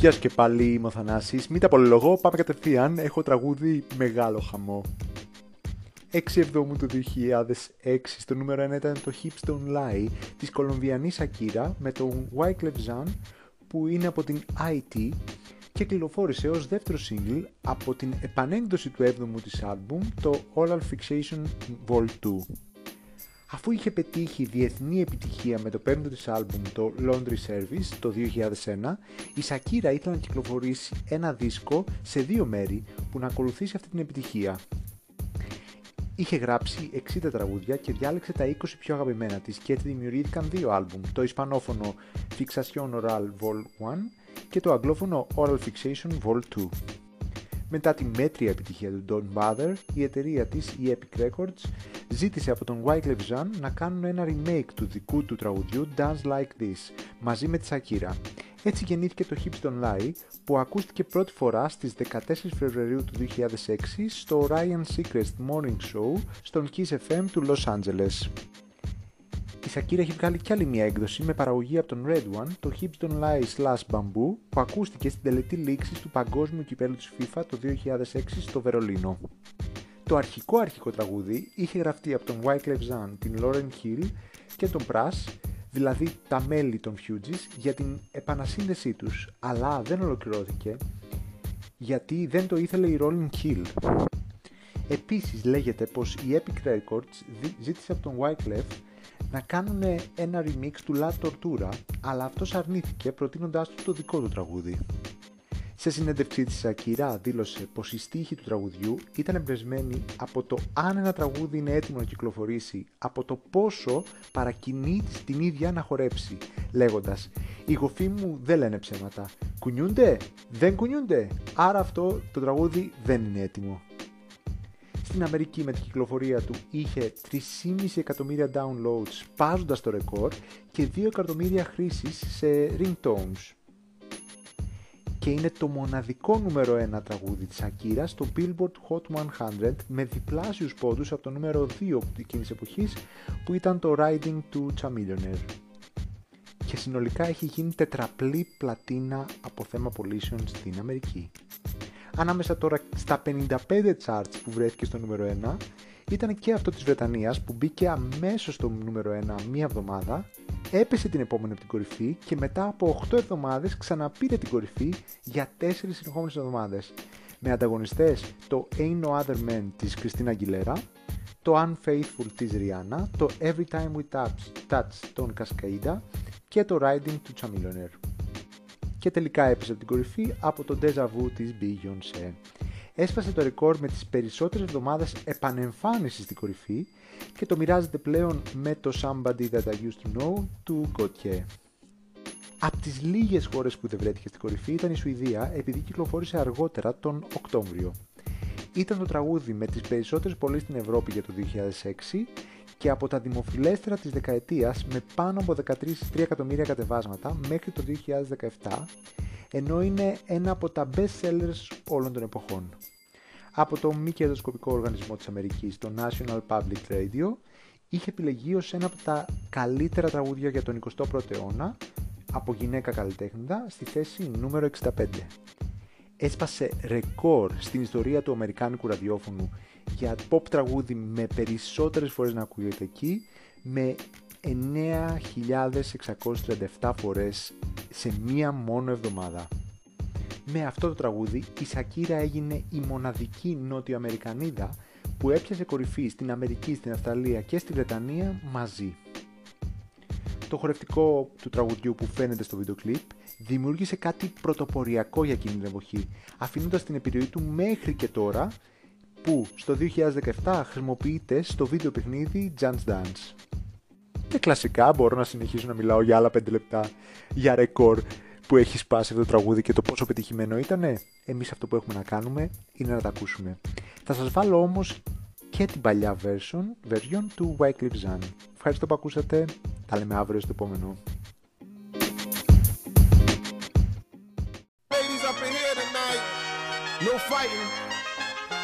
Γεια σου και πάλι, είμαι ο Θανάσης. Μην τα πολυλογώ, πάμε κατευθείαν. Έχω τραγούδι μεγάλο χαμό. 6 Εβδόμου του 2006 στο νούμερο 1 ήταν το Hips Don't Lie της Κολομβιανής Ακύρα με τον Wyclef Jean που είναι από την IT και κυκλοφόρησε ως δεύτερο single από την επανέκδοση του 7ου της άλμπουμ το Oral Fixation Vol 2. Αφού είχε πετύχει διεθνή επιτυχία με το πέμπτο της άλμπουμ το Laundry Service το 2001, η Σακύρα ήθελε να κυκλοφορήσει ένα δίσκο σε δύο μέρη που να ακολουθήσει αυτή την επιτυχία. Είχε γράψει 60 τραγούδια και διάλεξε τα 20 πιο αγαπημένα της και έτσι δημιουργήθηκαν δύο άλμπουμ, το ισπανόφωνο Fixation Oral Vol 1 και το αγγλόφωνο Oral Fixation Vol 2. Μετά τη μέτρια επιτυχία του Don't Bother, η εταιρεία της, η Epic Records, ζήτησε από τον Wyclef Jean να κάνουν ένα remake του δικού του τραγουδιού Dance Like This, μαζί με τη Shakira. Έτσι γεννήθηκε το Hips Don't Lie, που ακούστηκε πρώτη φορά στις 14 Φεβρουαρίου του 2006 στο Ryan Seacrest Morning Show στον Kiss FM του Los Angeles. Η Shakira έχει βγάλει κι άλλη μια έκδοση με παραγωγή από τον Red One, το Hips Don't Lie Slash Bamboo, που ακούστηκε στην τελετή λήξη του Παγκόσμιου Κυπέλου της FIFA το 2006 στο Βερολίνο. Το αρχικό αρχικό τραγούδι είχε γραφτεί από τον Wyclef Jean, την Lauren Hill και τον Brass, δηλαδή τα μέλη των Fugees, για την επανασύνδεσή τους, αλλά δεν ολοκληρώθηκε γιατί δεν το ήθελε η Rolling Hill. Επίσης λέγεται πως η Epic Records ζήτησε από τον Wyclef να κάνουν ένα remix του La Tortura, αλλά αυτός αρνήθηκε προτείνοντάς του το δικό του τραγούδι. Σε συνέντευξή της Ακυρά δήλωσε πως η στίχη του τραγουδιού ήταν εμπνευσμένη από το αν ένα τραγούδι είναι έτοιμο να κυκλοφορήσει, από το πόσο παρακινεί την ίδια να χορέψει, λέγοντας «Οι γοφοί μου δεν λένε ψέματα, κουνιούνται, δεν κουνιούνται, άρα αυτό το τραγούδι δεν είναι έτοιμο» στην Αμερική με την κυκλοφορία του είχε 3,5 εκατομμύρια downloads πάζοντας το ρεκόρ και 2 εκατομμύρια χρήσεις σε ringtones. Και είναι το μοναδικό νούμερο 1 τραγούδι της Ακύρας στο Billboard Hot 100 με διπλάσιους πόντους από το νούμερο 2 εκείνης εποχής που ήταν το Riding to Chamillionaire. Και συνολικά έχει γίνει τετραπλή πλατίνα από θέμα πωλήσεων στην Αμερική ανάμεσα τώρα στα 55 charts που βρέθηκε στο νούμερο 1 ήταν και αυτό της Βρετανίας που μπήκε αμέσως στο νούμερο 1 μία εβδομάδα, έπεσε την επόμενη από την κορυφή και μετά από 8 εβδομάδες ξαναπήρε την κορυφή για 4 συνεχόμενες εβδομάδες. Με ανταγωνιστές το Ain't No Other Man της Κριστίνα Αγγιλέρα, το Unfaithful της Rihanna, το Every Time We Touch, Touch των Cascada και το Riding to Chamillionaire και τελικά έπεσε από την κορυφή από το Deja Vu της Beyoncé. Έσπασε το ρεκόρ με τις περισσότερες εβδομάδες επανεμφάνισης στην κορυφή και το μοιράζεται πλέον με το Somebody That I Used To Know του Gautier. Από τις λίγες χώρες που δεν βρέθηκε στην κορυφή ήταν η Σουηδία επειδή κυκλοφόρησε αργότερα τον Οκτώβριο. Ήταν το τραγούδι με τις περισσότερες πωλήσεις στην Ευρώπη για το 2006 και από τα δημοφιλέστερα της δεκαετίας με πάνω από 13 εκατομμύρια κατεβάσματα μέχρι το 2017, ενώ είναι ένα από τα best sellers όλων των εποχών. Από το μη κερδοσκοπικό οργανισμό της Αμερικής, το National Public Radio, είχε επιλεγεί ως ένα από τα καλύτερα τραγούδια για τον 21ο αιώνα από γυναίκα καλλιτέχνηδα στη θέση νούμερο 65. Έσπασε ρεκόρ στην ιστορία του Αμερικάνικου ραδιόφωνου για pop τραγούδι με περισσότερες φορές να ακούγεται εκεί με 9.637 φορές σε μία μόνο εβδομάδα. Με αυτό το τραγούδι η Σακύρα έγινε η μοναδική νότιο Αμερικανίδα που έπιασε κορυφή στην Αμερική, στην Αυστραλία και στη Βρετανία μαζί. Το χορευτικό του τραγουδιού που φαίνεται στο βίντεο κλιπ δημιούργησε κάτι πρωτοποριακό για εκείνη την εποχή, αφήνοντας την επιρροή του μέχρι και τώρα που στο 2017 χρησιμοποιείται στο βίντεο παιχνίδι Just Dance. Και κλασικά μπορώ να συνεχίσω να μιλάω για άλλα 5 λεπτά για ρεκόρ που έχει σπάσει αυτό το τραγούδι και το πόσο πετυχημένο ήτανε. Εμείς αυτό που έχουμε να κάνουμε είναι να τα ακούσουμε. Θα σας βάλω όμως και την παλιά version, version του Wycliffe Jean. Ευχαριστώ που ακούσατε. Τα λέμε αύριο στο επόμενο. No fighting.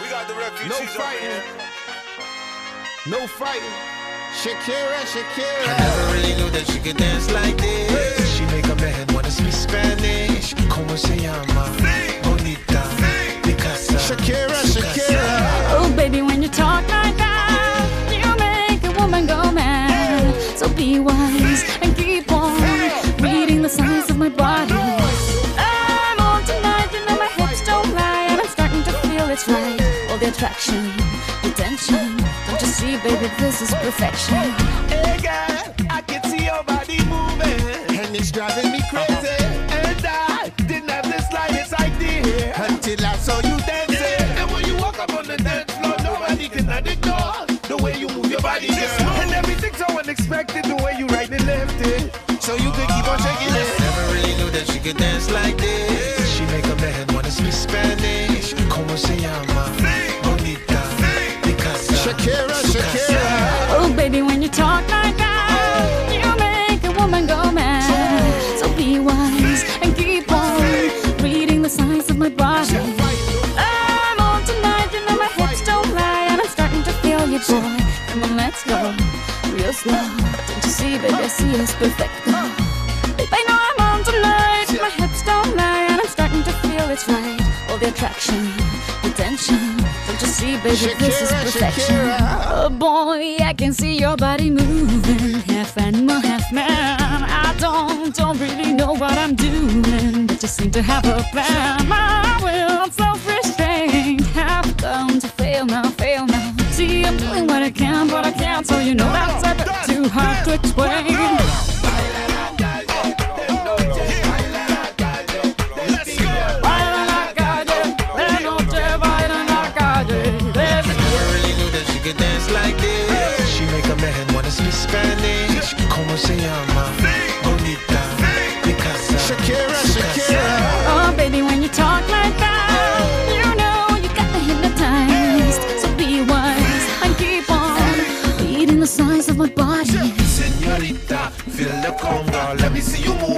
We got the refugees no fighting. No fighting. Shakira, Shakira. I never really knew that she could dance like this. She make a man wanna speak Spanish. ¿Cómo se llama? Bonita, mi casa. Shakira, su casa. Shakira. Oh, baby, when you talk like that, you make a woman go mad. So be wise and keep on reading the signs of my body. I'm on tonight, you know my hips don't lie, and I'm starting to feel it's right. All the attraction, the tension. Don't you see, baby, this is perfection. Saw you dancing. And when you walk up on the dance floor, nobody can ignore the door. The way you move your body, girl. And everything's so unexpected, the way you right and left it. So you could keep on shaking it. Never really knew that she could dance like this. See, baby, I perfect. Babe, I know I'm on tonight, my hips don't lie, and I'm starting to feel it's right. All the attraction, the tension. Don't you see, baby, this is perfection. Shakira. Oh boy, I can see your body moving, half animal, half man. I don't, don't really know what I'm doing, but just seem to have a plan. My will, self-restraint, have come to fail now, fail now. See, I'm doing what I can, but I can't, so you know that's a bit too hard to explain. Llama? Bonita, mi casa. Shakira. Shakira. Oh, baby, when you talk like that, you know you got me hypnotized. So be wise and keep on reading the signs of my body. Señorita, feel the conga. Let me see you move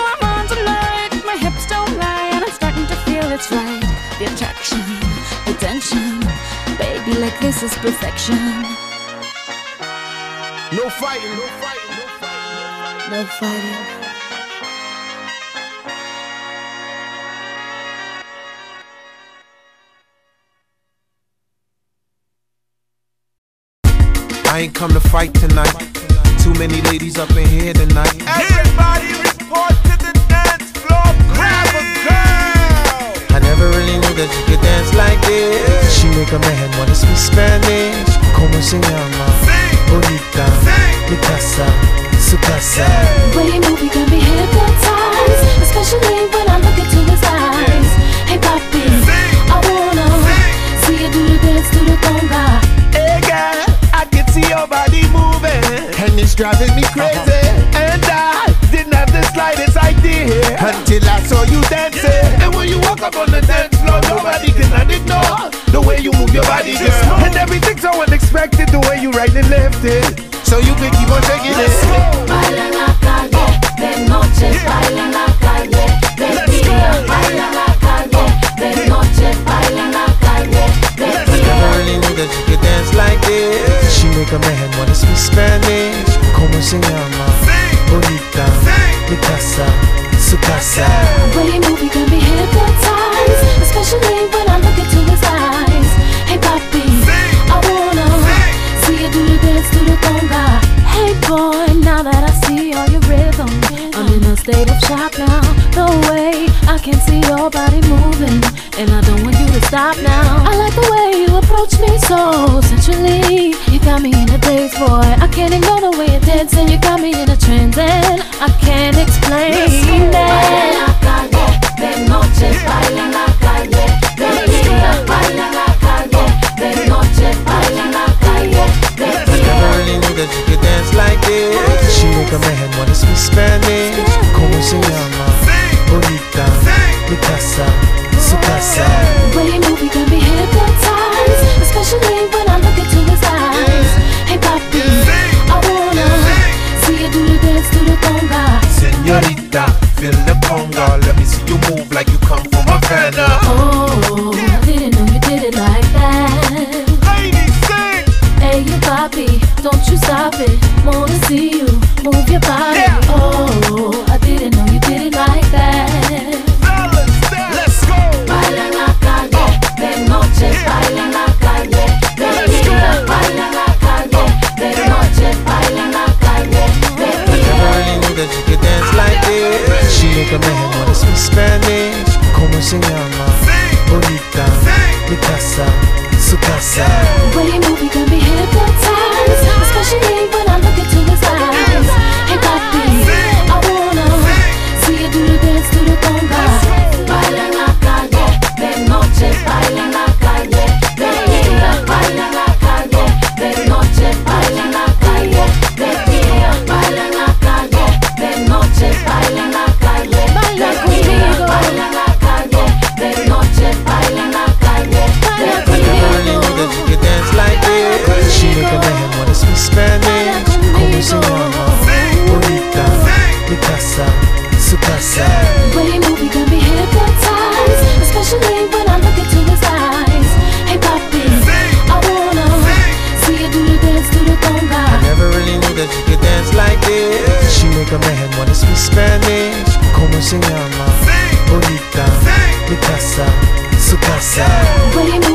to it's right. The attraction, the tension. Baby, like this is perfection. No fighting, no fighting, no fighting. No fighting. I ain't come to fight tonight. Too many ladies up in here tonight. Everybody never really knew that she could dance like this. She make a man wanna speak Spanish. ¿Cómo se llama? Bonita, mi casa, su casa. Way you move, you got me hypnotized. Especially when I look into his eyes. Hey, papi, I wanna see you do the dance to the conga. Hey girl, I can see your body moving, and it's driving me crazy. Uh-huh. And I didn't have the slightest idea until I saw you dancing. Up on the dance floor, nobody can ignore the way you move your body, girl. And everything's so unexpected, the way you right and left it. So you can keep on shaking it. Baila en la calle, de noche, baila en la calle, de día, baila en la calle, de noche, baila en la calle, de Never día. really knew that she could dance like this. She make a man wanna speak Spanish. ¿Cómo se llama? Bonita, mi casa, su casa. Way you move, you got me hypnotized. Especially when I look into his eyes. Hey, papi, I wanna see you do the dance to the conga. Hey, boy, now that I see all your rhythm, I'm in a state of shock now. No way, I can see your body moving, and I don't want you to stop now. I like the way you approach me so sensually. You got me in a daze, boy. I can't ignore the way you're dancing. You got me in a trance, and I can't explain that. de noche, baila la calle, de día, baila la calle, de noche, baila la calle, de día. Really knew that you could dance like this. She make a man wanna spend that you can dance like this. She make a man wanna speak Spanish. Como se llama? Bonita, mi casa, su casa. nunca me Spanish ¿Cómo se llama? Sí. Bonita sí. Mi casa Su casa yeah.